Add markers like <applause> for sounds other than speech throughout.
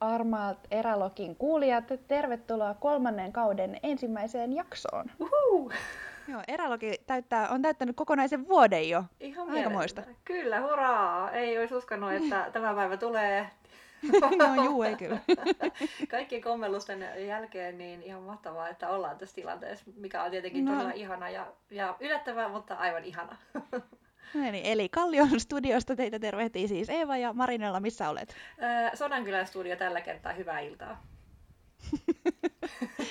armaat Erälogin kuulijat, tervetuloa kolmannen kauden ensimmäiseen jaksoon. Uhu. Joo, Erälogi täyttää, on täyttänyt kokonaisen vuoden jo. Ihan Aikamoista. Kyllä, hurraa! Ei olisi uskonut, että tämä päivä tulee. <laughs> no juu, ei kyllä. <laughs> Kaikkien kommellusten jälkeen niin ihan mahtavaa, että ollaan tässä tilanteessa, mikä on tietenkin No. todella ihana ja, ja yllättävää, mutta aivan ihana. <laughs> No niin, eli Kallion <laughs> studiosta teitä tervehtii siis Eeva ja Marinella, missä olet? Ää, Sodankylän studio tällä kertaa, hyvää iltaa.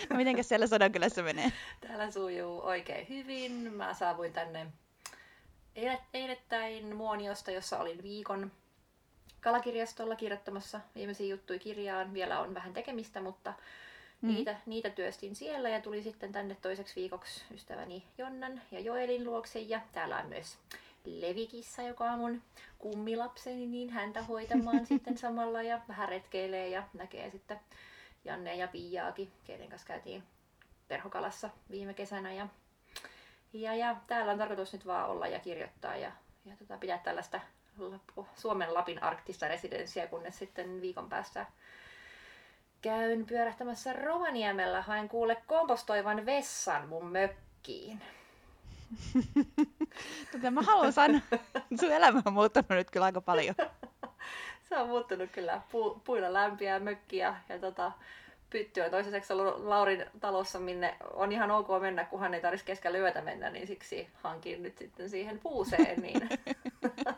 No mitenkäs siellä Sodankylässä menee? <laughs> Täällä sujuu oikein hyvin. Mä saavuin tänne eilet- eilettäin Muoniosta, jossa olin viikon kalakirjastolla kirjoittamassa viimeisiä juttuja kirjaan. Vielä on vähän tekemistä, mutta Mhm. niitä, niitä työstin siellä ja tuli sitten tänne toiseksi viikoksi ystäväni Jonnan ja Joelin luokse. Ja täällä on myös Levikissa, joka on mun kummilapseni, niin häntä hoitamaan <laughs> sitten samalla ja vähän retkeilee ja näkee sitten Janne ja Piiaakin, keiden kanssa käytiin perhokalassa viime kesänä. Ja, ja, ja täällä on tarkoitus nyt vaan olla ja kirjoittaa ja, ja tota, pitää tällaista Suomen Lapin arktista residenssiä, kunnes sitten viikon päästä käyn pyörähtämässä Rovaniemellä. Haen kuule kompostoivan vessan mun mökkiin. <laughs> Tota, mä haluan sanoa, sun elämä on muuttunut nyt kyllä aika paljon. <laughs> Se on muuttunut kyllä. Pu, puilla lämpiä mökkiä ja tota, pytty on toiseksi ollut Laurin talossa, minne on ihan ok mennä, kunhan ei tarvitsisi keskellä yötä mennä, niin siksi hankin nyt sitten siihen puuseen. Niin,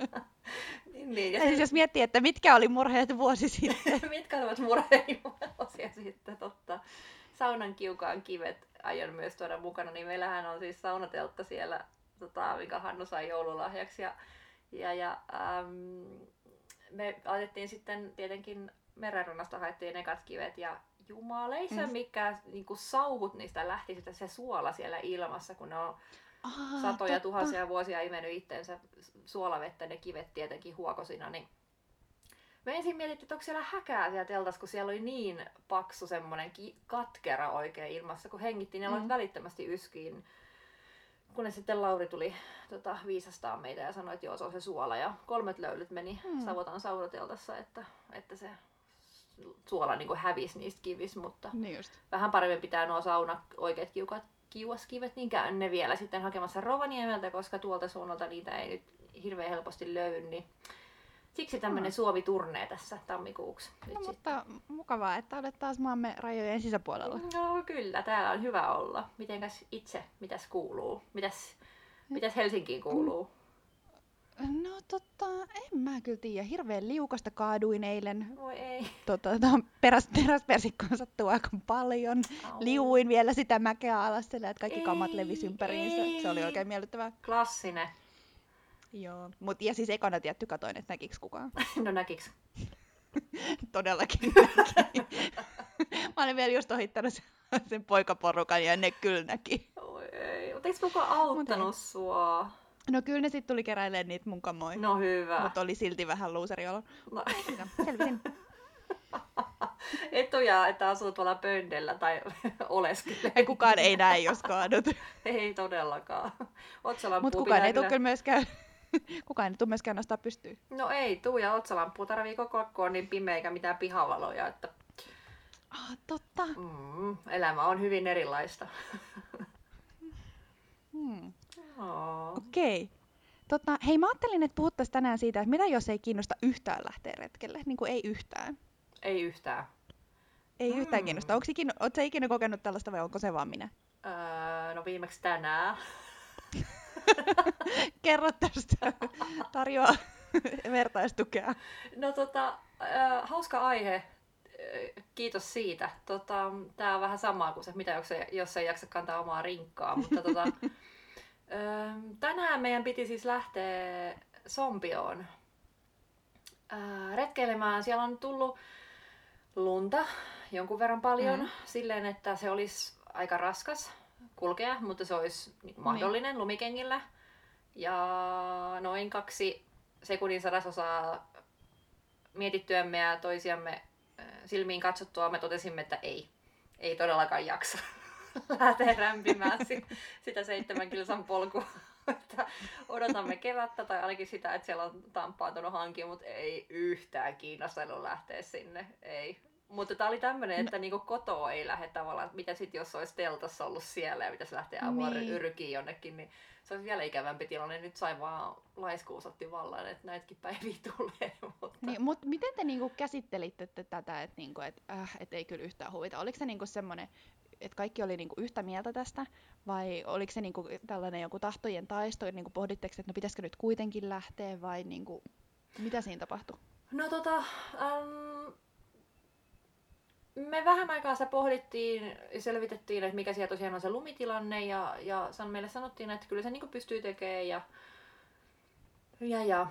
<laughs> niin, niin. Ja siis jos miettii, että mitkä oli murheet vuosi sitten. Mitkä olivat murheeni vuosia sitten, totta. Saunan kiukaan kivet aion myös tuoda mukana, niin meillähän on siis saunateltta siellä, tota, mikä Hannu sai joululahjaksi. Ja, ja, ja äm, me otettiin sitten tietenkin merenrannasta haettiin ekat kivet ja jumaleissa, Mm. mikä niin sauhut niistä lähti sitten se suola siellä ilmassa, kun ne on Aa, satoja totta. tuhansia vuosia imennyt itteensä suolavettä, ne kivet tietenkin huokosina, niin me ensin mietittiin, että onko siellä häkää siellä teltassa, kun siellä oli niin paksu semmoinen katkera oikein ilmassa, kun hengittiin, ne Mm. mm. välittömästi yskiin. Kunnes sitten Lauri tuli tota, viisastaa meitä ja sanoi, että joo, se on se suola. Ja kolmet löylyt meni Mm. Savotan saunateltassa, että, että se suola niin hävisi niistä kivistä, mutta Niin just. vähän paremmin pitää nuo sauna oikeat kiukat, kiuaskivet, niin käyn ne vielä sitten hakemassa Rovaniemeltä, koska tuolta suunnalta niitä ei nyt hirveän helposti löydy, niin siksi tämmöinen. Suomi-turnee tässä tammikuuksi. Nyt No, sitten. mutta mukavaa, että olet taas maamme rajojen sisäpuolella. No kyllä, täällä on hyvä olla. Mitenkäs itse, mitäs kuuluu? Mitäs, mitäs Helsinkiin kuuluu? No tota, en mä kyllä tiedä. Hirveän liukasta kaaduin eilen. Voi ei. Tota, peräs, teräspersikkoon sattuu aika paljon. Au. Liuin vielä sitä mäkeä alas sillä, että kaikki kamat Ei, levisi ympäriinsä. Se oli ei. oikein miellyttävää. Klassinen. Joo. Mut, ja siis ekana tietty katoin, että näkiks kukaan. <laughs> No näkiks? <laughs> Todellakin näki. <laughs> Mä olin vielä just ohittanut sen, poikaporukan ja ne kyllä näki. Oi ei. Mutta eikö kukaan auttanut sua? No kyllä ne sitten tuli keräilemään niitä mun kamoja. No hyvä. Mutta oli silti vähän luuseriolo. No. Selvisin. Etuja, että asuu tuolla pöndellä tai oleskelee. Ei kukaan ei näe, jos kaadut. Ei todellakaan. Mutta kukaan ei tule kyllä myöskään, <laughs> kukaan ei tule myöskään nostaa pystyyn. No ei tuu ja otsalampua tarvii koko on niin pimeä eikä mitään pihavaloja. Että, Ah, totta. mm, elämä on hyvin erilaista. <laughs> Hmm. Oh. Okei. Tota, hei, mä ajattelin, että puhuttaisiin tänään siitä, että mitä jos ei kiinnosta yhtään lähteä retkelle. Niin kuin ei yhtään. Ei yhtään. Ei yhtään Mm. kiinnosta. Onko ikinä, oot sä ikinä kokenut tällaista vai onko se vaan minä? Öö, no viimeksi tänään. <laughs> Kerro tästä. Tarjoa vertaistukea. No tota, äh, hauska aihe. Äh, Kiitos siitä. Tota, Tämä on vähän samaa kuin se, mitä jos ei, jos ei jaksa kantaa omaa rinkkaa. Mutta tota, <laughs> äh, tänään meidän piti siis lähteä Sompioon äh, retkeilemään. Siellä on tullut lunta jonkun verran paljon mm. silleen, että se olisi aika raskas kulkea, mutta se olisi niin mahdollinen lumikengillä. Ja noin kaksi sekunnin sadasosaa mietittyämme ja toisiamme silmiin katsottua me totesimme, että ei, ei todellakaan jaksa <laughs> lähteä rämpimään si- sitä seitsemän kilsan polkua. <laughs> Että odotamme kevättä tai ainakin sitä, että siellä on tamppaantunut hanki, mutta ei yhtään kiinnostanut lähteä sinne. Ei. Mutta tää oli tämmönen, että niinku kotoa ei lähde tavallaan, että mitä sitten jos olisi teltassa ollut siellä ja pitäisi lähteä aamulla Niin. yrkiin jonnekin, niin se olisi vielä ikävämpi tilanne. Nyt sai vaan laiskuus otti vallan, että näitäkin päiviä <laughs> tulee. Mutta... Niin, mutta miten te niinku käsittelitte te tätä, että niinku, et, äh, et ei kyllä yhtään huvita? Oliko se niinku semmoinen, että kaikki oli niinku yhtä mieltä tästä? Vai oliko se niinku tällainen joku tahtojen taisto, että niinku pohditteko, että no pitäisikö nyt kuitenkin lähteä vai niinku, mitä siinä tapahtui? No tota, ähm, me vähän aikaa sitä pohdittiin, selvitettiin, että mikä siellä tosiaan on se lumitilanne ja, ja san, meille sanottiin, että kyllä se niinku pystyy tekemään ja, ja, ja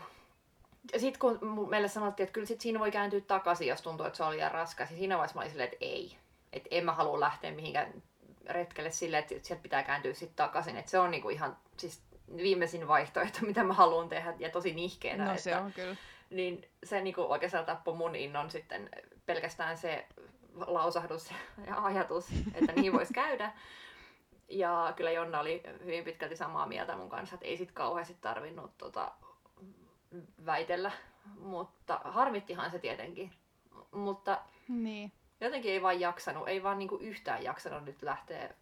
ja sitten kun meille sanottiin, että kyllä sit siinä voi kääntyä takaisin, jos tuntuu, että se on liian raskas, ja siinä vaiheessa mä olin silleen, että ei. Että en mä halua lähteä mihinkään retkelle silleen, että sieltä pitää kääntyä sitten takaisin. Että se on niinku ihan siis viimeisin vaihtoehto, <laughs> mitä mä haluan tehdä, ja tosi nihkeetä. No että, se on kyllä. niin se niinku oikeastaan tappoi mun innon sitten pelkästään se lausahdus ja ajatus, että niin voisi käydä. Ja kyllä Jonna oli hyvin pitkälti samaa mieltä mun kanssa, että ei sit kauheasti tarvinnut tota, väitellä, mutta harmittihan se tietenkin. Mutta Niin. jotenkin ei vaan jaksanut, ei vaan niinku yhtään jaksanut nyt lähteä.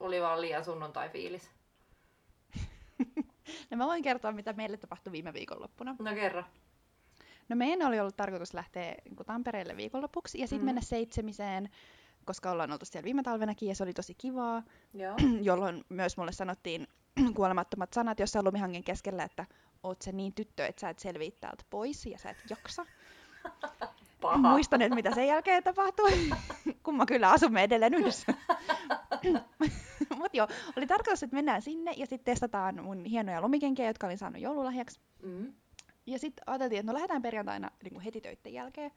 Oli vaan liian sunnuntai-fiilis. <laughs> No mä voin kertoa, mitä meille tapahtui viime viikonloppuna. No kerro. No meidän oli ollut tarkoitus lähteä niin Tampereelle viikonlopuksi ja sitten Mhm. mennä seitsemiseen, koska ollaan oltu siellä viime talvenakin ja se oli tosi kivaa. Joo. <clears throat> jolloin myös mulle sanottiin <clears throat> kuolemattomat sanat jossain lumihangen keskellä, että oot sä niin tyttö, että sä et selviä täältä pois ja sä et jaksa. <laughs> Paha. Muistan, että mitä sen jälkeen tapahtui, <laughs> kun mä kyllä asumme edelleen yhdessä. <clears throat> Mutta joo, oli tarkoitus, että mennään sinne ja sitten testataan mun hienoja lumikenkiä, jotka olin saanut joululahjaksi. Mm. Ja sitten ajateltiin, että no lähdetään perjantaina niin kuin heti töiden jälkeen.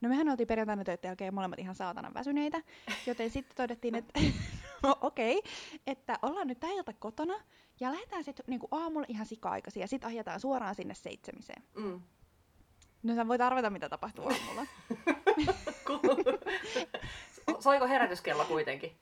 No mehän oltiin perjantaina töiden jälkeen molemmat ihan saatanan väsyneitä, joten sitten todettiin, että <laughs> no okei, okay, että ollaan nyt tää ilta kotona ja lähdetään sitten niin aamulla ihan sika-aikaisin ja sitten ajetaan suoraan sinne seitsemiseen. Mm. No sä voit arvata, mitä tapahtuu aamulla. <laughs> Soiko herätyskello kuitenkin?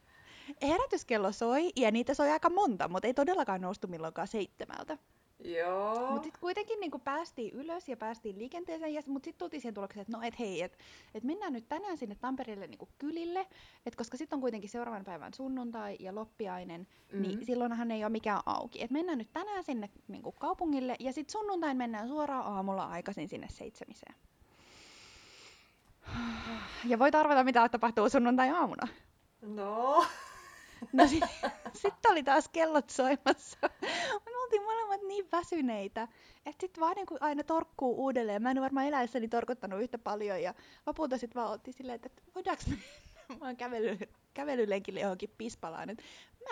Herätyskello soi ja niitä soi aika monta, mutta ei todellakaan noustu milloinkaan seitsemältä. Joo. Mutta sitten kuitenkin niinku päästiin ylös ja päästiin liikenteeseen, ja, mutta sitten tultiin siihen tulokseen, että no et hei, että et mennään nyt tänään sinne Tampereelle niinku kylille, et koska sitten on kuitenkin seuraavan päivän sunnuntai ja loppiainen, mm-hmm. niin silloinhan ei ole mikään auki. Et mennään nyt tänään sinne niinku kaupungille, ja sitten sunnuntain mennään suoraan aamulla aikaisin sinne seitsemiseen. <sighs> Ja voit arvata, mitä tapahtuu sunnuntai-aamuna. No. No sitten <laughs> sit oli taas kellot soimassa. <laughs> Oltiin molemmat niin väsyneitä, että sitten vaan niin kuin aina torkkuu uudelleen. Mä en varmaan eläessäni torkuttanut yhtä paljon ja lopulta sitten vaan oltiin silleen, että voidaanko me <laughs> vaan kävely, kävelylenkille johonkin pispalaan, että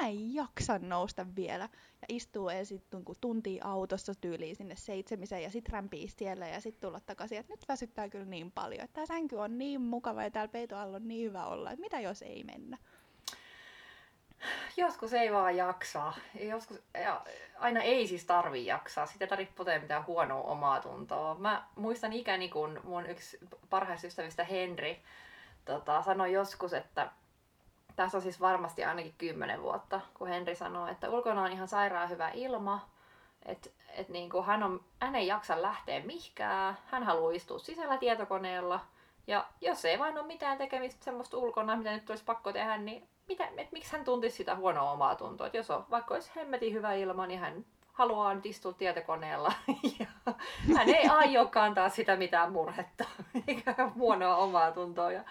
mä en jaksa nousta vielä. Ja istuu ensin tuntia autossa tyyliin sinne seitsemiseen ja sitten rämpii siellä ja sitten tulla takaisin. Että nyt väsyttää kyllä niin paljon, että tämä sänky on niin mukava ja täällä peitoalla on niin hyvä olla, että mitä jos ei mennä. Joskus ei vaan jaksaa. Joskus, ja aina ei siis tarvi jaksaa. Sitä tarvitse potee mitään huonoa omaa tuntoa. Mä muistan ikäni, kun mun yksi parhaista ystävistä Henri tota, sanoi joskus, että tässä on siis varmasti ainakin kymmenen vuotta, kun Henri sanoi, että ulkona on ihan sairaan hyvä ilma, että et niinku hän, on, hän ei jaksa lähteä mihkään, hän haluaa istua sisällä tietokoneella, ja jos ei vain ole mitään tekemistä semmoista ulkona, mitä nyt olisi pakko tehdä, niin mitä, et, miksi hän tuntisi sitä huonoa omaa tuntoa? Et jos on vaikka olisi hemmetin hyvä ilma, niin hän haluaa nyt istua tietokoneella. <laughs> Ja hän ei aio kantaa sitä mitään murhetta, <laughs> eikä huonoa omaa tuntoa. Ja,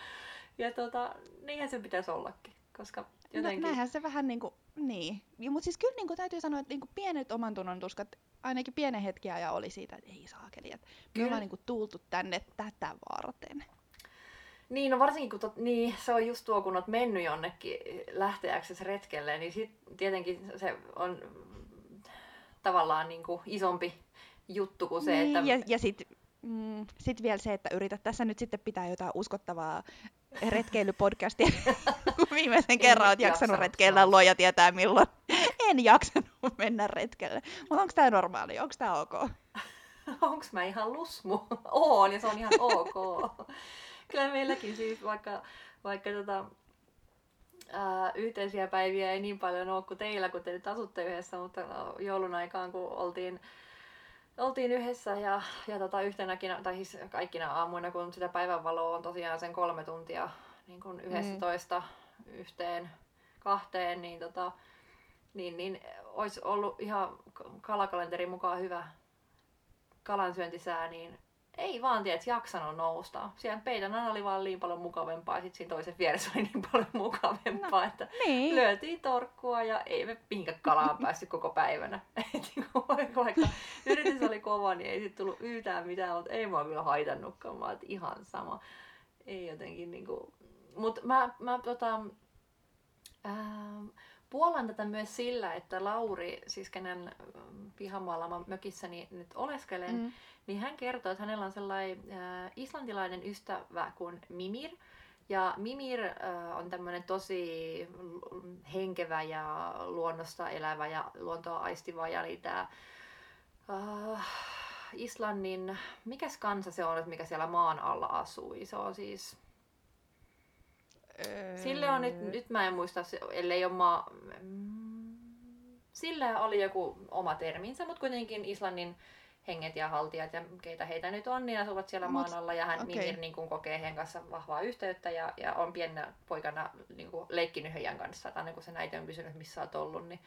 ja tota, niinhän se pitäisi ollakin. Koska jotenkin... No, näinhän se vähän niinku, niin. Ja, mutta siis kyllä niinku täytyy sanoa, että niinku pienet oman tunnon tuskat, ainakin pienen hetken ajan oli siitä, että ei saakeli, että me ollaan niinku tultu tänne tätä varten. Niin, no varsinkin kun tot, niin, se on just tuo, kun olet mennyt jonnekin lähteäksesi retkelle, niin sit tietenkin se on tavallaan niin kuin isompi juttu kuin se, niin, että... Ja, ja sitten mm, sit vielä se, että yrität tässä nyt sitten pitää jotain uskottavaa retkeilypodcastia, <laughs> kun viimeisen kerran olet jaksanut jaksanut retkeillä, sanoa. luoja tietää milloin. <laughs> En jaksanut mennä retkelle. Mutta onko tämä normaali? Onko tämä ok? <laughs> Onks mä ihan lusmu? Oon, ja se on ihan ok. Kyllä meilläkin siis vaikka, vaikka tota, ää, yhteisiä päiviä ei niin paljon ole kuin teillä, kun te nyt asutte yhdessä, mutta joulun aikaan, kun oltiin, oltiin yhdessä ja, ja tota, yhtenäkin, tai siis kaikkina aamuina, kun sitä päivänvaloa on tosiaan sen kolme tuntia niin kun 11 mm. yhteen kahteen, niin, tota, niin, niin olisi ollut ihan kalakalenterin mukaan hyvä kalansyöntisää, niin ei vaan tiedä, että jaksanut nousta. Siellä peitän oli vaan niin paljon mukavempaa ja sitten siinä toisen vieressä oli niin paljon mukavempaa, no, että niin. lyötiin torkkua ja ei me mihinkään kalaan <laughs> päässyt koko päivänä. <laughs> Niinku vaikka yritys oli kova, niin ei sitten tullut yhtään mitään, mutta ei mua kyllä haitannutkaan, vaan ihan sama. Ei jotenkin niinku... Mutta mä, mä tota, ää, puolan tätä myös sillä, että Lauri, siis kenen pihamaalla mökissäni nyt oleskelen, mm niin hän kertoo, että hänellä on sellainen äh, islantilainen ystävä kuin Mimir. Ja Mimir äh, on tämmöinen tosi henkevä ja luonnosta elävä ja luontoa aistiva. Ja niin äh, Islannin, mikäs kansa se on, mikä siellä maan alla asui? Se on siis... Öö... Sille on nyt, nyt mä en muista, ellei ole maa... Mm, sillä oli joku oma terminsä, mutta kuitenkin Islannin henget ja haltijat ja keitä heitä nyt on, niin asuvat siellä Mut, maan alla ja hän okay. Mimir niin kuin, kokee heidän kanssa vahvaa yhteyttä ja, ja on pienenä poikana niin kuin, leikkinyt heidän kanssa. Tai kun se näitä on kysynyt, missä olet ollut, niin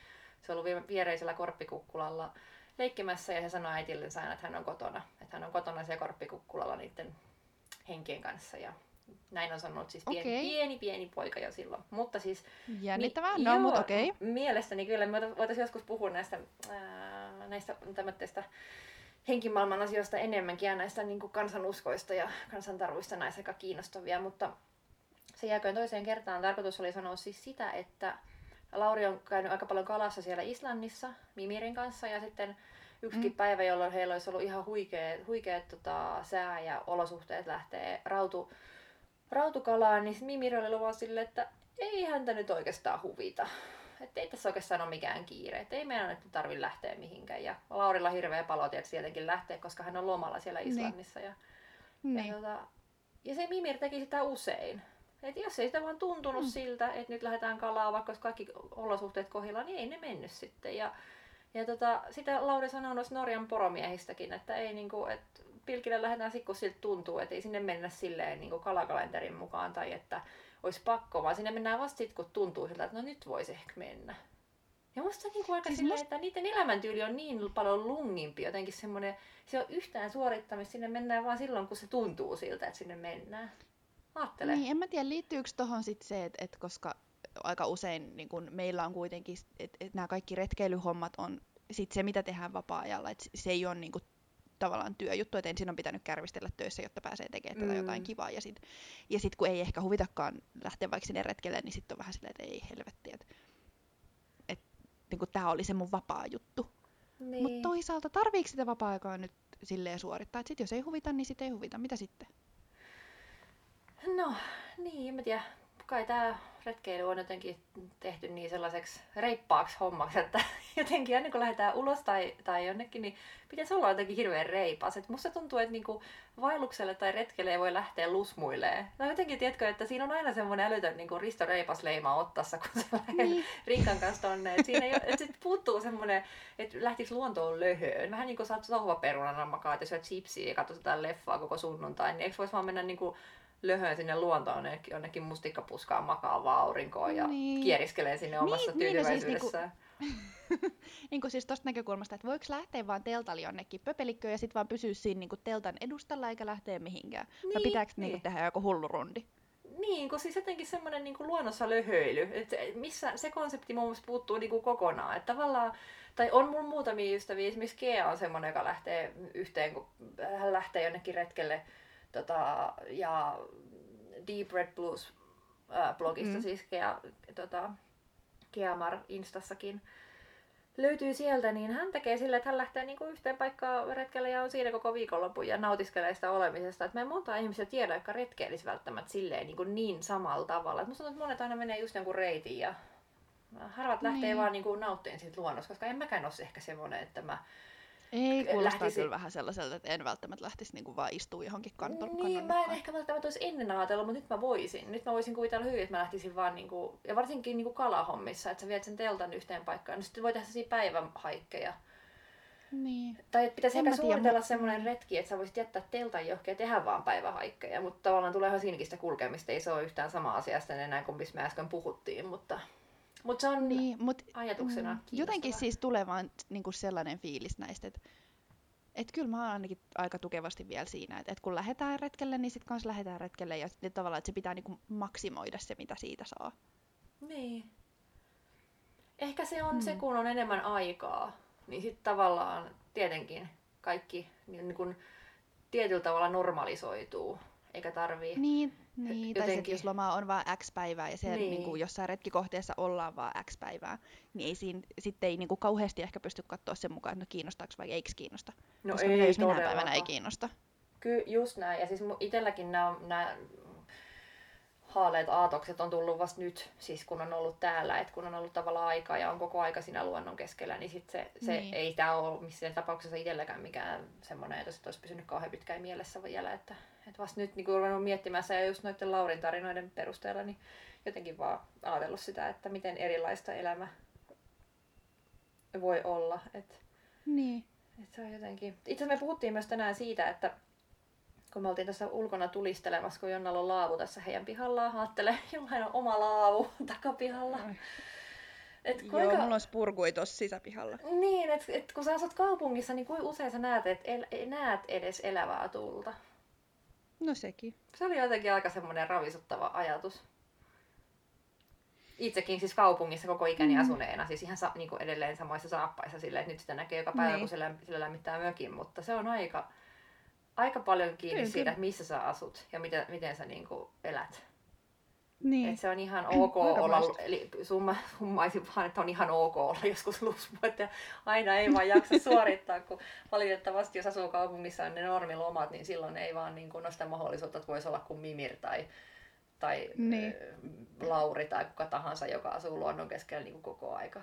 se on ollut viereisellä korppikukkulalla leikkimässä ja he sanoi äitillensä aina, että hän on kotona. Että hän on kotona siellä korppikukkulalla niiden henkien kanssa ja näin on sanonut siis pieni, okay. pieni, pieni poika jo silloin. Mutta siis... Jännittävää, niin, no mutta okei. Okay. Mielestäni kyllä, me voitaisiin joskus puhua näistä, ää, näistä tämmöistä henkimaailman asioista enemmänkin ja näistä niin kuin kansanuskoista ja kansantarvuista näissä aika kiinnostavia, mutta se jääköön toiseen kertaan. Tarkoitus oli sanoa siis sitä, että Lauri on käynyt aika paljon kalassa siellä Islannissa Mimirin kanssa ja sitten yksikin mm. päivä, jolloin heillä olisi ollut ihan huikeat, huikeat tota, sää ja olosuhteet lähtee rautu, rautukalaan, niin Mimir oli luvannut sille, että ei häntä nyt oikeastaan huvita että ei tässä oikeastaan ole mikään kiire, että ei meidän nyt tarvitse lähteä mihinkään. Ja Laurilla hirveä palo tietysti tietenkin lähteä, koska hän on lomalla siellä niin. Islannissa. Niin. Ja, niin. ja, tota, ja se Mimir teki sitä usein. Et jos ei sitä vaan tuntunut mm. siltä, että nyt lähdetään kalaa, vaikka olisi kaikki olosuhteet kohdilla, niin ei ne mennyt sitten. Ja, ja tota, sitä Lauri sanoi noista Norjan poromiehistäkin, että ei niinku, että pilkille lähdetään sitten, kun siltä tuntuu, että ei sinne mennä silleen niinku kalakalenterin mukaan tai että olisi pakko, vaan sinne mennään vasta sitten, kun tuntuu siltä, että no nyt voisi ehkä mennä. Ja musta niin kuin aika siis silleen, musta... että niiden elämäntyyli on niin paljon lungimpi, jotenkin semmoinen, se on yhtään suorittamista, sinne mennään vaan silloin, kun se tuntuu siltä, että sinne mennään. Aattele. Niin, en mä tiedä, liittyykö tuohon sitten se, että, että koska aika usein niin kun meillä on kuitenkin, että, että nämä kaikki retkeilyhommat on sit se, mitä tehdään vapaa-ajalla, että se ei ole niin kuin tavallaan työjuttu, että ensin on pitänyt kärvistellä töissä, jotta pääsee tekemään tätä mm. jotain kivaa. Ja sitten ja sit, kun ei ehkä huvitakaan lähteä vaikka sinne retkelle, niin sitten on vähän silleen, että ei helvetti, että et, niin tämä oli se mun vapaa juttu. Niin. Mutta toisaalta tarviiko sitä vapaa-aikaa nyt silleen suorittaa, että sit jos ei huvita, niin sitten ei huvita. Mitä sitten? No, niin, en mä tiedä. Kai tämä retkeily on jotenkin tehty niin sellaiseksi reippaaksi hommaksi, että <laughs> jotenkin aina kun lähdetään ulos tai, tai jonnekin, niin pitäisi olla jotenkin hirveän reipas. Et musta tuntuu, että niinku vaellukselle tai retkelle ei voi lähteä lusmuilee. No jotenkin, tiedätkö, että siinä on aina semmoinen älytön niinku Risto Reipas leima ottassa, kun se lähdet niin. Rinkan kanssa tonne. Et siinä ei, et sit puuttuu semmoinen, että lähtis luontoon löhöön. Vähän niin kuin sä oot sohvaperunana makaat ja syöt chipsiä ja katsot jotain leffaa koko sunnuntai, niin eikö vois vaan mennä niinku löhöön sinne luontoon jonnekin mustikkapuskaan makaavaa aurinkoon ja niin. kieriskelee sinne omassa niin, tyytyväisyydessään. Niin, siis, niinku, <laughs> niin kuin siis tosta näkökulmasta, että voiko lähteä vaan teltalle jonnekin pöpelikköön ja sitten vaan pysyä siinä niin kuin teltan edustalla eikä lähteä mihinkään? Niin, Vai pitääkö niin. niin tehdä joku hullu rundi? Niin, kun siis jotenkin semmoinen niin luonnossa löhöily, että missä se konsepti mun mielestä puuttuu niin kuin kokonaan. Että tavallaan, tai on mun muutamia ystäviä, esimerkiksi Kea on semmoinen, joka lähtee yhteen, kun hän lähtee jonnekin retkelle Tota, ja Deep Red Blues äh, blogista mm. siis Kea, tota, Keamar Instassakin löytyy sieltä, niin hän tekee sillä, että hän lähtee niinku yhteen paikkaan retkelle ja on siinä koko viikonloppu ja nautiskelee sitä olemisesta. Et me ei monta ihmisiä tiedä, jotka retkeilisi välttämättä silleen niin, kuin niin samalla tavalla. Et musta tuntuu, että monet aina menee just jonkun reitin ja harvat lähtee niin. vaan niin nauttiin siitä luonnosta, koska en mäkään ole ehkä semmoinen, että mä ei, kuulostaa lähtisi... kyllä vähän sellaiselta, että en välttämättä lähtisi niinku vaan istua johonkin kantor, Niin, mä en ehkä välttämättä olisi ennen ajatellut, mutta nyt mä voisin. Nyt mä voisin kuvitella hyvin, että mä lähtisin vaan, niinku, ja varsinkin niinku kalahommissa, että sä viet sen teltan yhteen paikkaan. No sitten voi tehdä sellaisia päivähaikkeja. Niin. Tai että pitäisi En ehkä mä suunnitella mut- semmoinen retki, että sä voisit jättää teltan johonkin ja tehdä vaan päivähaikkeja, mutta tavallaan tulee ihan siinäkin sitä kulkemista, ei se ole yhtään sama asia sitten enää kuin missä me äsken puhuttiin, mutta, mutta se on Niin, mut ajatuksena mm, jotenkin siis tulee vaan niinku sellainen fiilis näistä, että et kyllä mä oon ainakin aika tukevasti vielä siinä, että et kun lähdetään retkelle, niin sitten kanssa lähdetään retkelle ja sitten tavallaan, että se pitää niinku maksimoida se, mitä siitä saa. Niin. Ehkä se on Mm. se, kun on enemmän aikaa, niin sitten tavallaan tietenkin kaikki niin kun tietyllä tavalla normalisoituu, eikä tarvii. Niin, niin tai sitten jotenkin- jos lomaa on vain X päivää ja se Niin. niin. niinku, jossain retkikohteessa ollaan vaan X päivää, niin ei siinä, sitten ei niinku kauheasti ehkä pysty katsoa sen mukaan, että no kiinnostaako vai eikö kiinnosta. No Koska mitä jos minä päivänä ei kiinnosta. Kyllä, just näin. Ja siis itselläkin nämä, nämä haaleet aatokset on tullut vasta nyt, siis kun on ollut täällä, että kun on ollut tavallaan aikaa ja on koko aika siinä luonnon keskellä, niin sit se, se Niin. ei tämä ole missään tapauksessa itselläkään mikään semmoinen, että se olisi pysynyt kauhean pitkään mielessä vielä, että, että vasta nyt niin ruvennut miettimään sitä ja just noiden Laurin tarinoiden perusteella, niin jotenkin vaan ajatellut sitä, että miten erilaista elämä voi olla, että Niin. et se on jotenkin... Itse asiassa me puhuttiin myös tänään siitä, että kun me oltiin tässä ulkona tulistelemassa, kun Jonnalla on laavu tässä heidän pihallaan, ajattele, <laughs> jollain on oma laavu <laughs> takapihalla. Ai. Et Joo, mulla on spurkui tuossa sisäpihalla. Niin, että et kun sä asut kaupungissa, niin kuinka usein sä näet, et el, näet edes elävää tulta? No sekin. Se oli jotenkin aika semmoinen ravisuttava ajatus. Itsekin siis kaupungissa koko ikäni Mm. asuneena, siis ihan sa, niin kuin edelleen samoissa saappaissa silleen, että nyt sitä näkee joka päivä, Niin. kun se, sillä lämmittää mökin, mutta se on aika, aika paljon kiinni Kyllä, siitä, kyllä. missä sä asut ja miten, miten sä niin kuin elät. Niin. Et se on ihan ok Aika olla, maista. eli summa, summaisin vaan, että on ihan ok olla <laughs> joskus lusmuet ja aina ei vaan jaksa suorittaa, kun valitettavasti jos asuu kaupungissa on ne normilomat, niin silloin ei vaan niin kuin ole sitä mahdollisuutta, että voisi olla kuin Mimir tai, tai Niin. ö, Lauri tai kuka tahansa, joka asuu luonnon keskellä niin kuin koko aika.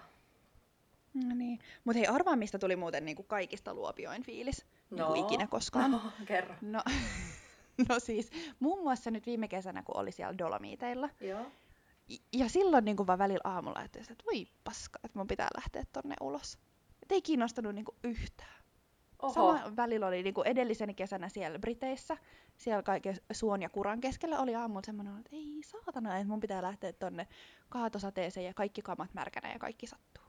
No niin. Mut hei, arvaa mistä tuli muuten niinku kaikista luopioin fiilis. No. Niinku ikinä koskaan. No, <laughs> kerro. No, <laughs> <laughs> no siis, muun muassa nyt viime kesänä, kun oli siellä Dolomiteilla. Joo. Ja silloin niin kuin vaan välillä aamulla, että, että voi paska, että mun pitää lähteä tonne ulos. Et ei kiinnostanut niin kuin yhtään. Oho. Sama välillä oli niin kuin edellisen kesänä siellä Briteissä, siellä kaiken suon ja kuran keskellä oli aamulla semmoinen, että ei saatana, että mun pitää lähteä tonne kaatosateeseen ja kaikki kamat märkänä ja kaikki sattuu.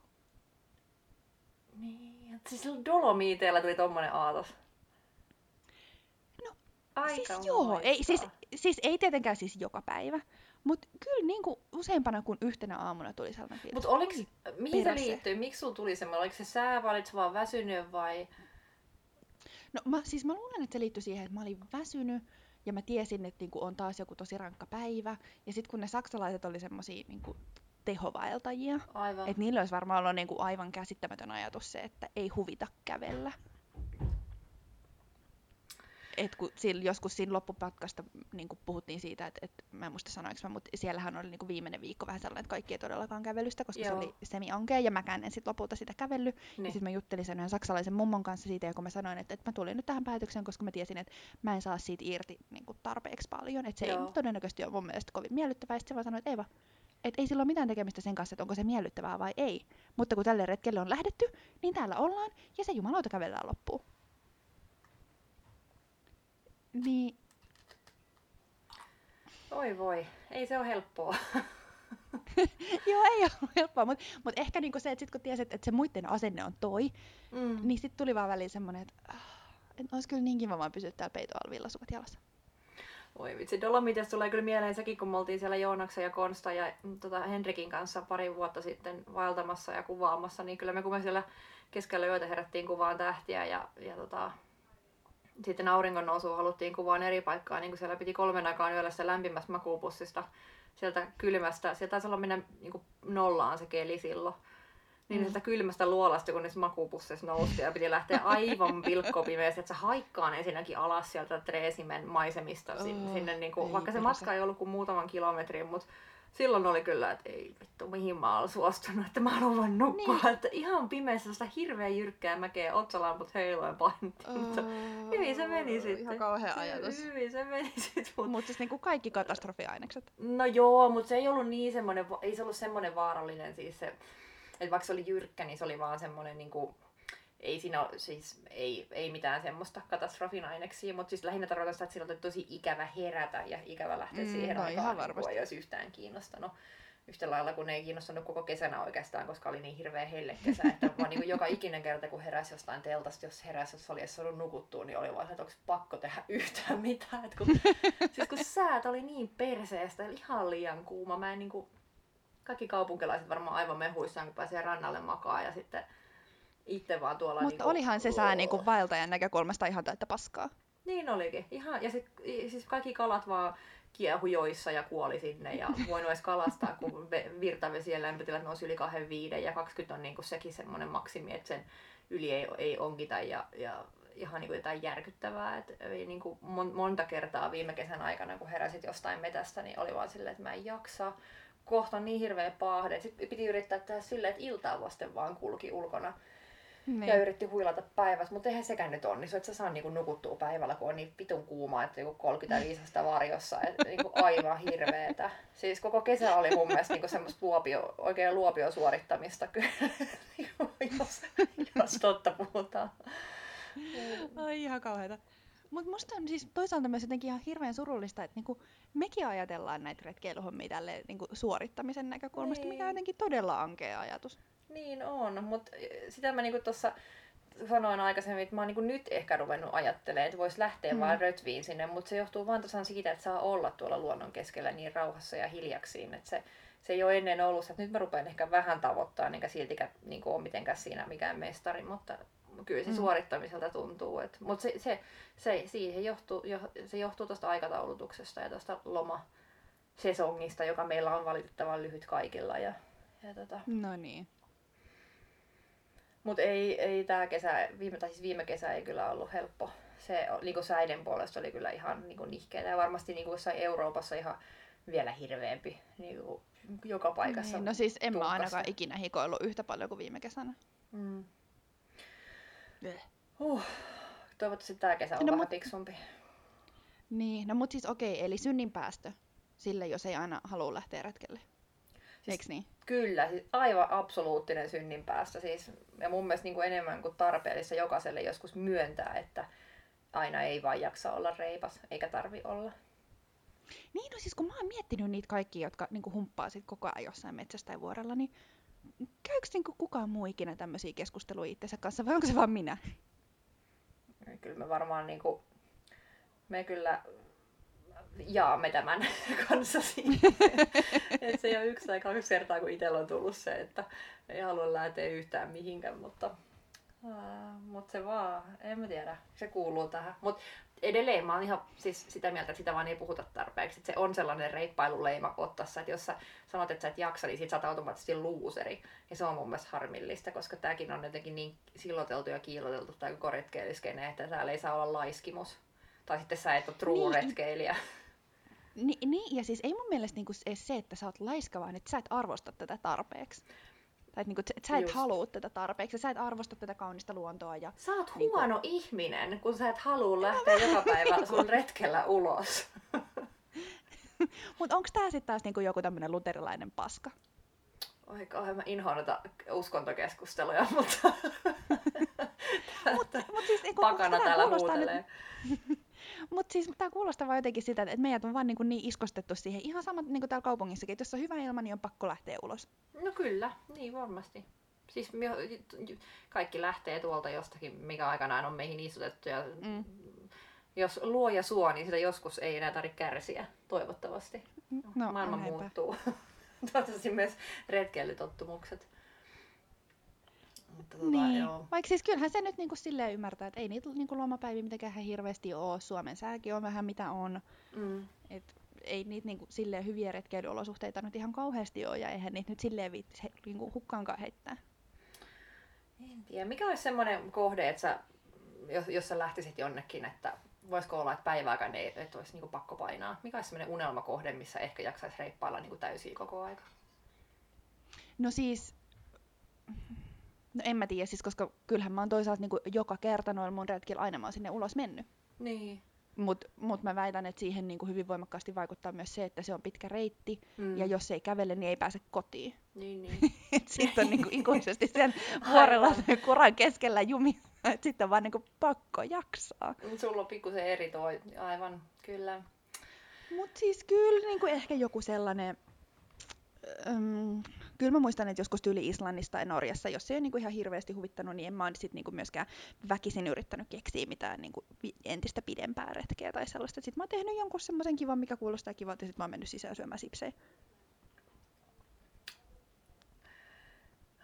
Niin, että siis Dolomiteilla tuli tommonen aatos. Aika siis joo, ei, siis, siis ei tietenkään siis joka päivä, mutta kyllä niin kuin useampana kuin yhtenä aamuna tuli sellainen fiilis. Mutta oliks, Oi, mihin se liittyy? Miksi sulla tuli semmoinen? Oliko se sää vai olit vaan väsynyt vai? No mä, siis mä luulen, että se liittyi siihen, että mä olin väsynyt ja mä tiesin, että niinku on taas joku tosi rankka päivä. Ja sitten kun ne saksalaiset oli semmosia niinku tehovaeltajia, että niillä olisi varmaan ollut niinku aivan käsittämätön ajatus se, että ei huvita kävellä. Et kun sillä, joskus siinä loppupatkasta niin puhuttiin siitä, että, että mä en muista sanoinko mä, mutta siellähän oli niin viimeinen viikko vähän sellainen, että kaikki ei todellakaan kävelystä, koska Joo. se oli semi-ankea ja mäkään en sitten lopulta sitä kävellyt. Ja niin. sitten mä juttelin sen yhden saksalaisen mummon kanssa siitä, ja kun mä sanoin, että, että mä tulin nyt tähän päätökseen, koska mä tiesin, että mä en saa siitä irti niin kuin tarpeeksi paljon. Että se Joo. ei todennäköisesti ole mun mielestä kovin miellyttävää. Sitten se vaan sanoi, että ei vaan, että ei sillä ole mitään tekemistä sen kanssa, että onko se miellyttävää vai ei. Mutta kun tälle retkelle on lähdetty, niin täällä ollaan, ja se jumalauta kävellään loppuun. Niin, Oi voi, ei se ole helppoa. <laughs> joo, ei ole helppoa, mutta mut ehkä niinku se, että sit kun tiesit, että se muiden asenne on toi, Mm. niin sitten tuli vaan väliin semmoinen, että, ah, että olisi kyllä niin kiva vaan pysyä täällä peitoalvilla sukat jalassa. Oi vitsi, Dolomitesta tulee kyllä mieleen sekin, kun me oltiin siellä Joonaksen ja Konsta ja mm, tota, Henrikin kanssa pari vuotta sitten vaeltamassa ja kuvaamassa, niin kyllä me kun me siellä keskellä yötä herättiin kuvaan tähtiä ja, ja tota, sitten auringon nousua haluttiin kuvaan eri paikkaa, niin kuin siellä piti kolmen aikaan yöllä sitä lämpimästä makuupussista sieltä kylmästä, sieltä taisi olla mennä niin kuin nollaan se keli silloin. Niin Mm. sieltä kylmästä luolasta, kun niissä makuupusseissa nousti ja piti lähteä aivan <laughs> pilkkopimeästi, että se haikkaan ensinnäkin alas sieltä Treesimen maisemista Oh, sinne, niin kuin, vaikka se matka ei ollut kuin muutaman kilometrin, mutta silloin oli kyllä, että ei vittu, mihin mä olen suostunut, että mä haluan vaan nukkua, Niin. että ihan pimeässä sitä hirveän jyrkkää mäkeä otsalamput heiloen painettiin, mutta hyvin se meni sitten. Ihan kauhea Se- ajatus. Hyvin se meni <laughs> sitten, mutta Mutta siis niinku kaikki katastrofiainekset. No joo, mutta se ei ollut niin semmoinen, ei se ollut semmoinen vaarallinen siis se, että vaikka se oli jyrkkä, niin se oli vaan semmoinen niinku, ei siinä ole, siis ei, ei mitään semmoista katastrofinaineksia, mutta siis lähinnä tarkoitan sitä, että silloin oli tosi ikävä herätä ja ikävä lähteä Mm, siihen no aikaan, ihan niin varmasti. kun ei olisi yhtään kiinnostanut. Yhtä lailla kun ei kiinnostanut koko kesänä oikeastaan, koska oli niin hirveä hellekesä, että vaan niin kuin joka ikinen kerta kun heräsi jostain teltasta, jos heräsi, jos oli edes saanut nukuttua, niin oli vaan että onko pakko tehdä yhtään mitään. Et kun, siis kun säät oli niin perseestä, ihan liian kuuma, mä en niin kuin, kaikki kaupunkilaiset varmaan aivan mehuissaan, kun pääsee rannalle makaa ja sitten itse vaan tuolla... Mutta niinku, olihan se sää niinku vaeltajan näkökulmasta ihan täyttä paskaa. Niin olikin. Ihan, ja sit, siis kaikki kalat vaan kiehu joissa ja kuoli sinne ja <laughs> voinut edes kalastaa, kun ve- virtavesien lämpötilat nousi yli 25 ja 20 on niinku sekin semmoinen maksimi, että sen yli ei, ei onkita ja, ja ihan niinku jotain järkyttävää. Et ei niinku mon, monta kertaa viime kesän aikana, kun heräsit jostain metästä, niin oli vaan silleen, että mä en jaksa. Kohta on niin hirveä paahde. Sitten piti yrittää tehdä silleen, että iltaa vasten vaan kulki ulkona Niin. ja yritti huilata päivässä, mutta eihän sekään nyt onnistu, että sä saa niinku nukuttua päivällä, kun on niin vitun kuuma, että niinku 35 astetta varjossa, että <laughs> niinku aivan hirveetä. Siis koko kesä oli mun mielestä niinku semmoista luopio, oikein luopio suorittamista kyllä, <laughs> niinku, jos, jos totta puhutaan. Ai ihan kauheeta. Mutta musta on siis toisaalta myös jotenkin ihan hirveän surullista, että niinku mekin ajatellaan näitä retkeilyhommia tälle niinku suorittamisen näkökulmasta, mikä on Niin. jotenkin todella ankea ajatus. Niin on, mutta sitä mä niinku tuossa sanoin aikaisemmin, että mä oon niinku nyt ehkä ruvennut ajattelemaan, että vois lähteä Mm. vaan rötviin sinne, mutta se johtuu vaan tosiaan siitä, että saa olla tuolla luonnon keskellä niin rauhassa ja hiljaksiin, että se, se ei ole ennen ollut, että nyt mä rupean ehkä vähän tavoittaa, enkä siltikään niin ole mitenkään siinä mikään mestari, mutta kyllä se Mm. suorittamiselta tuntuu. Et, mutta se, se, se, siihen johtuu, jo, se johtuu tuosta aikataulutuksesta ja tuosta lomasesongista, joka meillä on valitettavan lyhyt kaikilla. Ja, ja tota, No niin. Mutta ei, ei tämä kesä, viime, tai siis viime kesä ei kyllä ollut helppo. Se niin säiden puolesta oli kyllä ihan niin nihkeetä ja varmasti niin jossain Euroopassa ihan vielä hirveämpi niin kuin joka paikassa. Niin, no siis en mä tuhkassa. ainakaan ikinä hikoillut yhtä paljon kuin viime kesänä. Mm. Huh. Toivottavasti tämä kesä on No, vähän mut- fiksumpi. Niin, no mut siis okei, eli synnin päästö sille, jos ei aina halua lähteä retkelle. Siis- Eiks niin? Kyllä, siis aivan absoluuttinen synnin päästä. Siis, ja mun mielestä niin kuin enemmän kuin tarpeellista jokaiselle joskus myöntää, että aina ei vaan jaksa olla reipas, eikä tarvi olla. Niin, no siis kun mä oon miettinyt niitä kaikkia, jotka niinku humppaa sit koko ajan jossain metsässä tai vuorella, niin käykö niinku kukaan muu ikinä tämmöisiä keskusteluja itsensä kanssa vai onko se vaan minä? Kyllä me varmaan niin kuin, me kyllä jaamme tämän <laughs> kanssasi. <laughs> Et se ei ole yksi tai kaksi kertaa, kun itsellä on tullut se, että ei halua lähteä yhtään mihinkään, mutta, ää, mutta se vaan, en mä tiedä, se kuuluu tähän. Mutta edelleen mä oon ihan siis sitä mieltä, että sitä vaan ei puhuta tarpeeksi. Et se on sellainen reippailuleima ottassa, että jos sä sanot, että sä et jaksa, niin sit sä oot automaattisesti luuseri. Ja se on mun mielestä harmillista, koska tääkin on jotenkin niin silloteltu ja kiiloteltu tää koko retkeilyskene, että täällä ei saa olla laiskimus. Tai sitten sä et ole true Niin. retkeilijä. Ni, niin, ja siis ei mun mielestä niinku edes se, että sä oot laiska, vaan että sä et arvosta tätä tarpeeksi. Tai niinku, että sä et Just. halua tätä tarpeeksi, sä et arvosta tätä kaunista luontoa. Ja... Sä oot Niinku- huono ihminen, kun sä et halua lähteä joka päivä sun retkellä ulos. <laughs> Mutta onko tää sitten taas niinku joku tämmönen luterilainen paska? Oi kauhean, mä inhoan noita uskontokeskusteluja, mutta <laughs> Mutta mut siis, pakana täällä huutelee. <laughs> Mutta siis tämä kuulostaa vaan jotenkin sitä, että meidät on vaan niinku niin iskostettu siihen. Ihan sama niin kuin täällä kaupungissakin, että jos on hyvä ilma, niin on pakko lähteä ulos. No kyllä, niin varmasti. Siis mi- kaikki lähtee tuolta jostakin, mikä aikanaan on meihin istutettu. Ja Mm. Jos luoja suo, niin sitä joskus ei enää tarvitse kärsiä, toivottavasti. No, Maailma muuttuu. <laughs> Toivottavasti myös retkeilytottumukset. Mutta tota, Niin, joo. vaikka siis kyllähän se nyt niinku silleen ymmärtää, että ei niitä niinku lomapäiviä mitenkään hirveästi ole. Suomen sääkin on vähän mitä on. Mm. Et ei niitä niinku silleen hyviä retkeilyolosuhteita nyt ihan kauheasti ole, ja eihän niitä nyt silleen viittisi he, niinku hukkaankaan heittää. En tiedä. Mikä olisi semmoinen kohde, että sä, jos, jos sä lähtisit jonnekin, että voisiko olla, että päivääkään ei että olisi niinku pakko painaa? Mikä olisi semmoinen unelmakohde, missä ehkä jaksaisi reippailla niinku täysiä koko aika? No siis, no en mä tiedä, siis koska kyllähän mä oon toisaalta niinku joka kerta noilla mun retkillä aina mä oon sinne ulos mennyt. Niin. Mutta mut mä väitän, että siihen niinku hyvin voimakkaasti vaikuttaa myös se, että se on pitkä reitti, Mm. ja jos ei kävele, niin ei pääse kotiin. Niin, niin. <laughs> Sitten on niinku ikuisesti sen <laughs> vuorella sen kuran keskellä jumi. Sitten on vaan niinku pakko jaksaa. Mut Sulla on pikkusen eri toi, aivan, kyllä. Mutta siis kyllä niinku ehkä joku sellainen... Öm, kyllä mä muistan, että joskus tyyli Islannista tai Norjassa, jos se ei ole niinku ihan hirveästi huvittanut, niin en mä sit niinku myöskään väkisin yrittänyt keksiä mitään niinku vi- entistä pidempää retkeä tai sellaista. Sitten mä oon tehnyt jonkun semmoisen kivan, mikä kuulostaa kivalta, ja sitten mä oon mennyt sisään syömään sipsejä.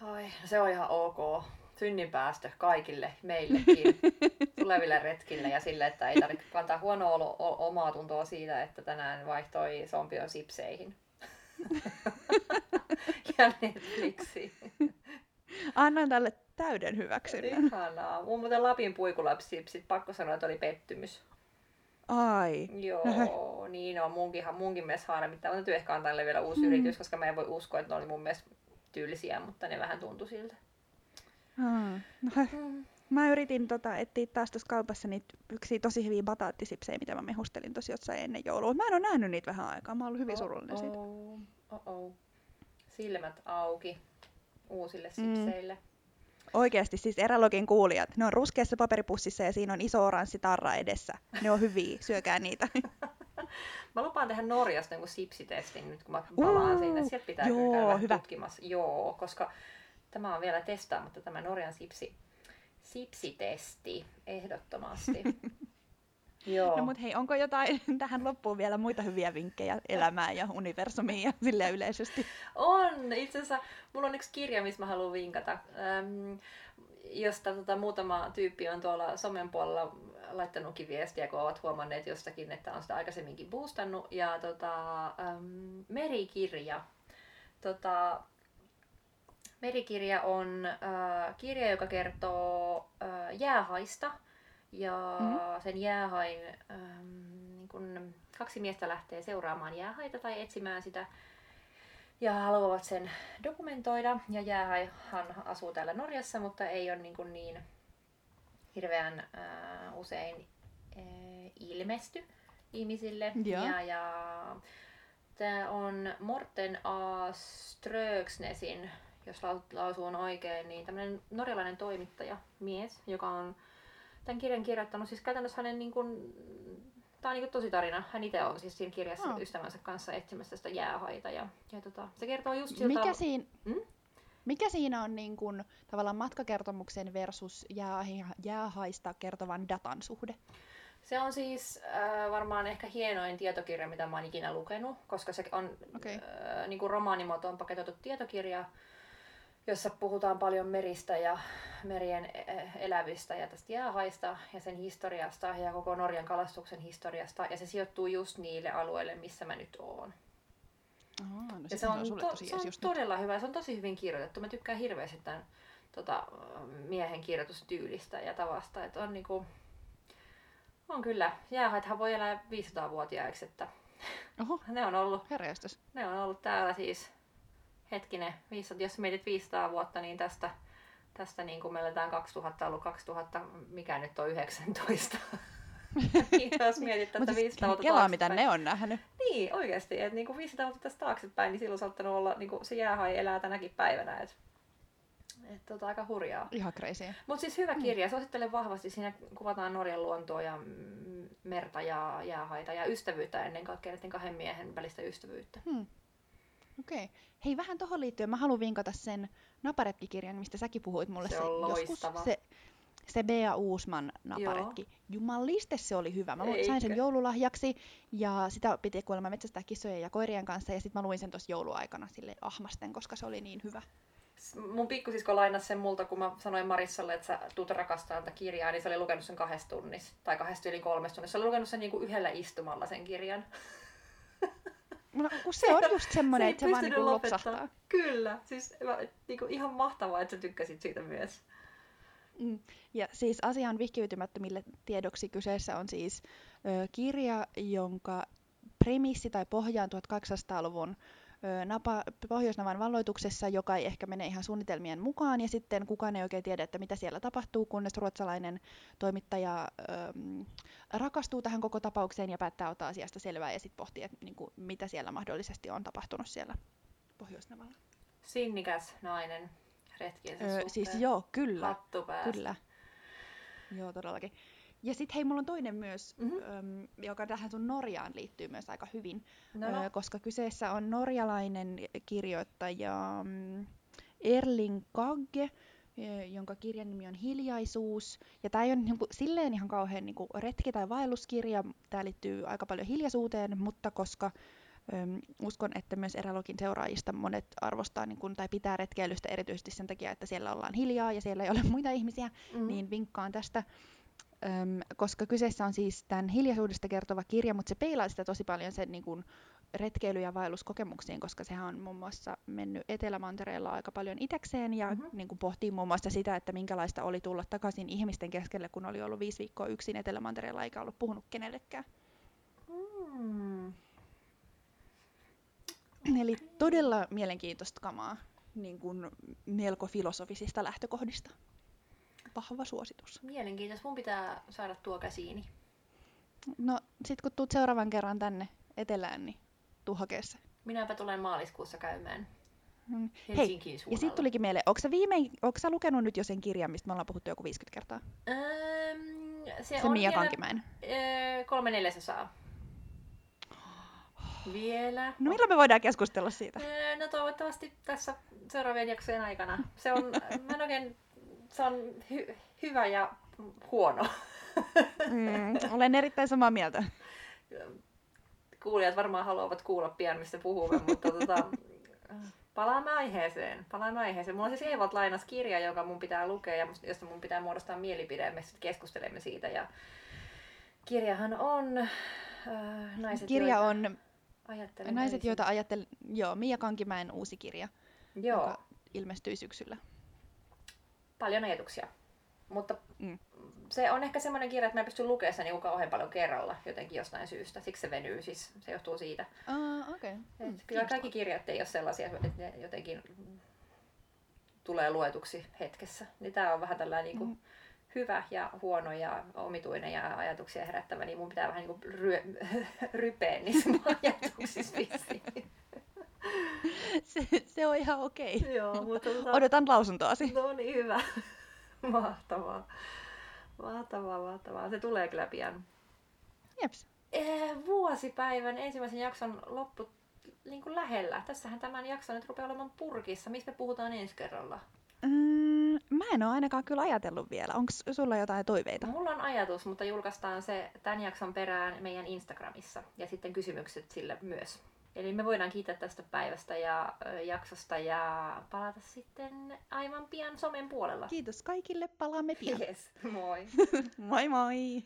Oi, se on ihan ok. Synninpäästö kaikille, meillekin, <laughs> tuleville retkille ja sille, että ei tarvitse kantaa huonoa olo, omaa tuntoa siitä, että tänään vaihtoi Sompion sipseihin. Ja Netflixiin. Annan tälle täyden hyväksynnän. Ihanaa. Mun muuten Lapin puikulapsipsit, pakko sanoa, että oli pettymys. Ai. Joo, niin on. Munkinhan, munkin mielestä harmittaa. Mä täytyy ehkä antaa vielä uusi Hmm. yritys, koska mä en voi uskoa, että ne oli mun mielestä tyylisiä, mutta ne vähän tuntui siltä. Ah. No, Mä yritin tota, etsiä taas tuossa kaupassa niitä yksiä tosi hyviä bataattisipsejä, mitä mä mehustelin tosi jossain ennen joulua. Mä en ole nähnyt niitä vähän aikaa, mä oon ollut hyvin surullinen siitä. Oh, oh, oh. Silmät auki uusille Mm. sipseille. Oikeasti siis erälogin kuulijat, ne on ruskeassa paperipussissa ja siinä on iso oranssi tarra edessä. Ne on hyviä, <laughs> syökää niitä. <laughs> Mä lupaan tehdä Norjasta niin sipsitestin nyt, kun mä palaan Uu, sinne. Sieltä pitää joo, kyllä käydä hyvä. tutkimassa. Joo, koska tämä on vielä testaamatta tämä Norjan sipsi, sipsitesti ehdottomasti. <laughs> Joo. No mut hei, onko jotain <laughs> tähän loppuun vielä muita hyviä vinkkejä elämään ja universumiin ja sille yleisesti? On! Itse asiassa mulla on yksi kirja, missä mä haluan vinkata, äm, josta tota, muutama tyyppi on tuolla somen puolella laittanutkin viestiä, kun ovat huomanneet jostakin, että on sitä aikaisemminkin boostannut. Ja tota, äm, merikirja. Tota, merikirja on äh, kirja, joka kertoo äh, jäähaista. Ja Mhm. sen jäähain, ähm, niin kun kaksi miestä lähtee seuraamaan jäähaita tai etsimään sitä ja haluavat sen dokumentoida. Ja jäähaihan asuu täällä Norjassa, mutta ei ole niin, kuin niin hirveän äh, usein äh, ilmesty ihmisille. Joo. Ja, ja tämä on Morten A. Ströksnesin, jos lau- lausuu on oikein, niin tämmöinen norjalainen toimittaja, mies, joka on tämän kirjan kirjoittanut. Siis käytännössä hänen niin kuin, Tämä on niin tosi tarina. Hän itse on siis siinä kirjassa Oh. ystävänsä kanssa etsimässä sitä jäähaita. Ja, ja tota, se kertoo just siltä... Mikä, siinä, Mm? mikä siinä on niin kun, tavallaan matkakertomuksen versus jää, jäähaista kertovan datan suhde? Se on siis äh, varmaan ehkä hienoin tietokirja, mitä mä oon ikinä lukenut, koska se on Okei. äh, niin kuin romaanimuotoon paketoitu tietokirja, jossa puhutaan paljon meristä ja merien äh, elävistä ja tästä jäähaista ja sen historiasta ja koko Norjan kalastuksen historiasta. Ja se sijoittuu just niille alueille, missä mä nyt oon. Aa, no Ja se on, to, tosi se on just nyt. todella hyvä, se on tosi hyvin kirjoitettu. Mä tykkään hirveästi tämän tota, miehen kirjoitustyylistä ja tavasta. Että on, niinku, on kyllä, jäähaithan voi elää 500-vuotiaiksi, että Oho, <laughs> ne on ollut, herjastus. ne on ollut täällä siis hetkinen, 500, jos mietit 500 vuotta, niin tästä, tästä niin kuin me eletään 2000 ollut 2000, mikä nyt on 19. niin, <laughs> jos mietit tätä Mutta 500 vuotta kelaa, mitä ne on nähnyt. Niin, oikeasti. Että niinku 500 vuotta tästä taaksepäin, niin silloin saattanut olla, niinku, se jäähai elää tänäkin päivänä. Et, et tota, aika hurjaa. Ihan crazy. Mutta siis hyvä kirja, suosittelen vahvasti. Siinä kuvataan Norjan luontoa ja mm, merta ja jäähaita ja ystävyyttä ennen kaikkea, näiden kahden miehen välistä ystävyyttä. Hmm. Okei. Okay. Hei, vähän tohon liittyen mä haluan vinkata sen naparetkikirjan, mistä säkin puhuit mulle Se on joskus. loistava. Se, se Bea Uusman naparetki. Jumaliste se oli hyvä. Mä lu- sain sen Eikö? joululahjaksi ja sitä piti kuulemma metsästää kissojen ja koirien kanssa ja sitten mä luin sen tuossa jouluaikana sille ahmasten, koska se oli niin hyvä. Mun pikkusisko lainasi sen multa, kun mä sanoin Marissalle, että sä tuut rakastaa tätä kirjaa, niin se oli lukenut sen kahdessa tunnissa. Tai kahdesta yli kolmesta tunnissa. Se oli lukenut sen niinku yhdellä istumalla sen kirjan. <laughs> No, kun se on just semmoinen, ei että se vaan niinku lopettaa. lopsahtaa. Kyllä. Siis mä, niinku, ihan mahtavaa, että sä tykkäsit siitä myös. Mm. Ja siis asian vihkiytymättömille tiedoksi kyseessä on siis ö, kirja, jonka premissi tai pohja on 1800-luvun ö, napa, Pohjoisnavan valloituksessa, joka ei ehkä mene ihan suunnitelmien mukaan, ja sitten kukaan ei oikein tiedä, että mitä siellä tapahtuu, kunnes ruotsalainen toimittaja ö, rakastuu tähän koko tapaukseen ja päättää ottaa asiasta selvää ja sitten pohtii, että niin kuin, mitä siellä mahdollisesti on tapahtunut siellä Pohjoisnavalla. Sinnikäs nainen retkiensä Öö, suhteen. siis joo, kyllä. Hattu päästä. Kyllä. Joo, todellakin. Ja sitten hei, mulla on toinen myös, Mhm. mm-hmm. joka tähän sun Norjaan liittyy myös aika hyvin, No, no. Ö, koska kyseessä on norjalainen kirjoittaja mm, Erling Kagge, jonka kirjan nimi on Hiljaisuus. Ja tämä ei ole niinku, silleen ihan kauhean niinku, retki- tai vaelluskirja, tämä liittyy aika paljon hiljaisuuteen, mutta koska Öm, uskon, että myös erälogin seuraajista monet arvostaa niin kun, tai pitää retkeilystä erityisesti sen takia, että siellä ollaan hiljaa ja siellä ei ole <laughs> muita ihmisiä, Mhm. niin vinkkaan tästä. Öm, koska kyseessä on siis tämän hiljaisuudesta kertova kirja, mutta se peilaa sitä tosi paljon sen niin kun, retkeily- ja vaelluskokemuksiin, koska sehän on muun muassa mennyt Etelämantereella aika paljon itekseen ja Mhm. mm-hmm. niin kuin pohtii muun muassa sitä, että minkälaista oli tulla takaisin ihmisten keskelle, kun oli ollut viisi viikkoa yksin Etelämantereella eikä ollut puhunut kenellekään. Mm. Eli todella mielenkiintoista kamaa niin kuin melko filosofisista lähtökohdista. Vahva suositus. Mielenkiintoista. Mun pitää saada tuo käsiini. No sit kun tuut seuraavan kerran tänne etelään, niin tuu hakee se. Minäpä tulen maaliskuussa käymään Mm. Hei, Helsinkiin ja suunnalla. sitten tulikin mieleen, onko sä, viimein, onko sä lukenut nyt jo sen kirjan, mistä me ollaan puhuttu joku 50 kertaa? Öm, se, Se on Mia Kankimäen. öö, kolme neljäsosaa. Vielä. No milloin me voidaan keskustella siitä? Öö, No toivottavasti tässä seuraavien jaksojen aikana. Se on, mä en oikein, se on hy, hyvä ja huono. Mm, olen erittäin samaa mieltä. Kuulijat varmaan haluavat kuulla pian, mistä puhumme, mutta tota, palaamme aiheeseen. Palaamme aiheeseen. Mulla on siis Eevot lainas kirja, joka mun pitää lukea ja josta mun pitää muodostaa mielipide. Me sitten keskustelemme siitä. Ja kirjahan on äh, naiset, Kirja joita on ajattelen Naiset, joita ajattelen, joo, Mia Kankimäen uusi kirja, Joo, joka ilmestyi syksyllä. Paljon ajatuksia. Mutta Mm. se on ehkä semmoinen kirja, että mä en pysty lukemaan sitä niin kauhean paljon kerralla jotenkin jostain syystä. Siksi se venyy, siis se johtuu siitä. Ah, okei. Mm, kyllä kaikki kirjat ei ole sellaisia, että ne jotenkin tulee luetuksi hetkessä. Niin tämä on vähän tällainen niin kuin Mm. hyvä ja huono ja omituinen ja ajatuksia herättävä, niin mun pitää vähän niin kuin ryö, <laughs> rypeä niissä ajatuksissa vissiin. <laughs> se, se on ihan okei. Joo, mutta tota, Odotan lausuntoasi. No niin, hyvä. <laughs> Mahtavaa. Mahtavaa, mahtavaa. Se tulee kyllä pian. Jeps. Eh, vuosipäivän ensimmäisen jakson loppu niin kuin lähellä. Tässähän tämän jakson nyt rupeaa olemaan purkissa. Mistä me puhutaan ensi kerralla? Mm, mä en ole ainakaan kyllä ajatellut vielä. Onko sulla jotain toiveita? Mulla on ajatus, mutta julkaistaan se tämän jakson perään meidän Instagramissa. Ja sitten kysymykset sille myös. Eli me voidaan kiittää tästä päivästä ja jaksosta ja palata sitten aivan pian somen puolella. Kiitos kaikille, palaamme pian. Yes, moi. <laughs> moi moi!